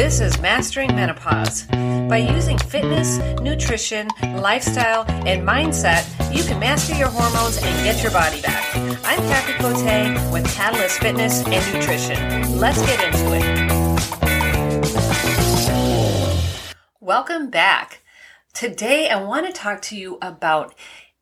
This is Mastering Menopause. By using fitness, nutrition, lifestyle, and mindset, you can master your hormones and get your body back. I'm Kathy Cote with Catalyst Fitness and Nutrition. Let's get into it. Welcome back. Today, I want to talk to you about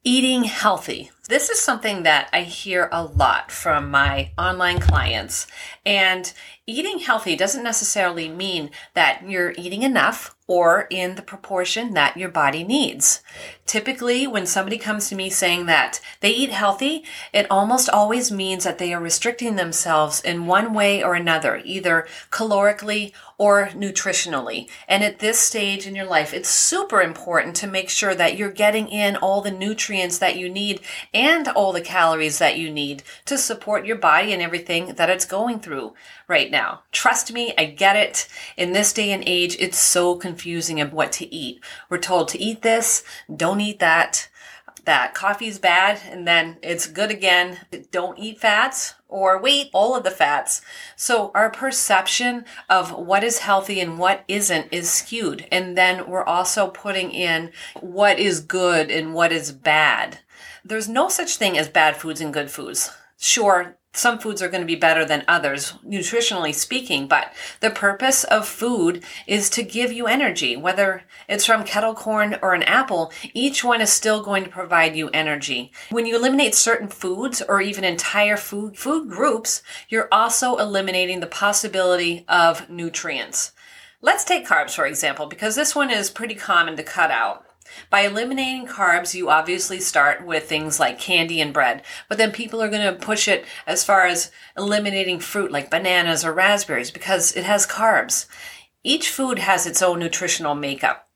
eating healthy. This is something that I hear a lot from my online clients. And eating healthy doesn't necessarily mean that you're eating enough or in the proportion that your body needs. Typically, when somebody comes to me saying that they eat healthy, it almost always means that they are restricting themselves in one way or another, either calorically or nutritionally. And at this stage in your life, it's super important to make sure that you're getting in all the nutrients that you need and all the calories that you need to support your body and everything that it's going through right now. Trust me, I get it. In this day and age, it's so confusing of what to eat. We're told to eat this, don't eat that, that coffee's bad, and then it's good again. Don't eat fats or wait, all of the fats. So our perception of what is healthy and what isn't is skewed. And then we're also putting in what is good and what is bad. There's no such thing as bad foods and good foods. Sure, some foods are going to be better than others, nutritionally speaking, but the purpose of food is to give you energy. Whether it's from kettle corn or an apple, each one is still going to provide you energy. When you eliminate certain foods or even entire food, food groups, you're also eliminating the possibility of nutrients. Let's take carbs, for example, because this one is pretty common to cut out. By eliminating carbs, you obviously start with things like candy and bread, but then people are going to push it as far as eliminating fruit like bananas or raspberries because it has carbs. Each food has its own nutritional makeup.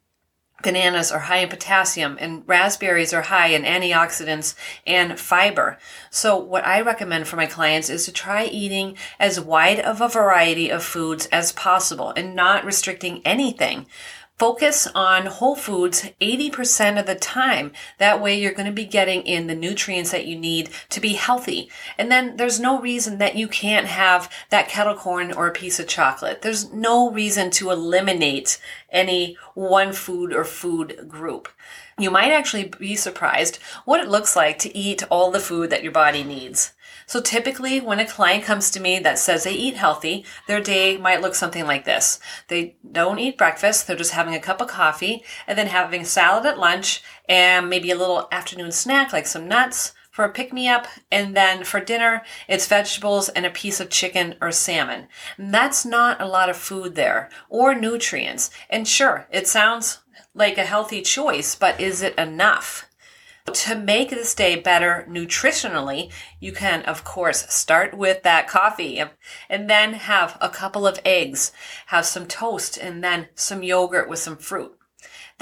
Bananas are high in potassium and raspberries are high in antioxidants and fiber. So what I recommend for my clients is to try eating as wide of a variety of foods as possible and not restricting anything. Focus on whole foods 80% of the time. That way you're going to be getting in the nutrients that you need to be healthy. And then there's no reason that you can't have that kettle corn or a piece of chocolate. There's no reason to eliminate any one food or food group. You might actually be surprised what it looks like to eat all the food that your body needs. So typically when a client comes to me that says they eat healthy, their day might look something like this. They don't eat breakfast. They're just having a cup of coffee and then having salad at lunch and maybe a little afternoon snack like some nuts for a pick me up. And then for dinner, it's vegetables and a piece of chicken or salmon. And that's not a lot of food there or nutrients. And sure, it sounds like a healthy choice, but is it enough? To make this day better nutritionally, you can, of course, start with that coffee and then have a couple of eggs, have some toast, and then some yogurt with some fruit.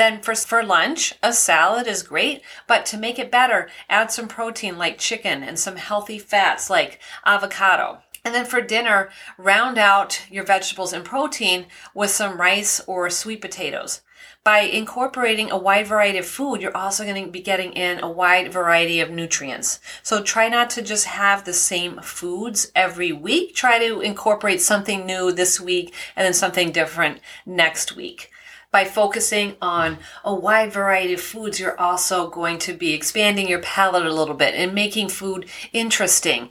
Then for, for lunch, a salad is great, but to make it better, add some protein like chicken and some healthy fats like avocado. And then for dinner, round out your vegetables and protein with some rice or sweet potatoes by incorporating a wide variety of food, you're also going to be getting in a wide variety of nutrients. So try not to just have the same foods every week. Try to incorporate something new this week and then something different next week by focusing on a wide variety of foods, you're also going to be expanding your palate a little bit and making food interesting.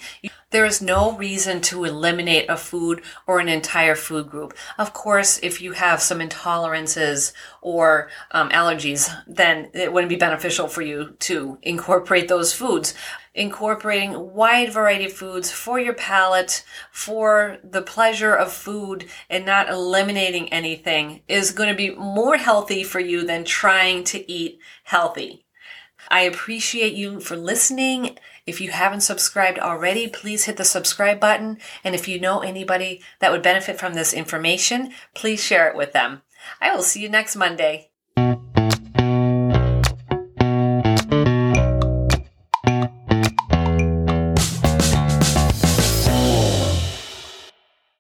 There is no reason to eliminate a food or an entire food group. Of course, if you have some intolerances or um, allergies, then it wouldn't be beneficial for you to incorporate those foods. Incorporating a wide variety of foods for your palate, for the pleasure of food, and not eliminating anything is going to be more healthy for you than trying to eat healthy. I appreciate you for listening. If you haven't subscribed already, please hit the subscribe button. And if you know anybody that would benefit from this information, please share it with them. I will see you next Monday.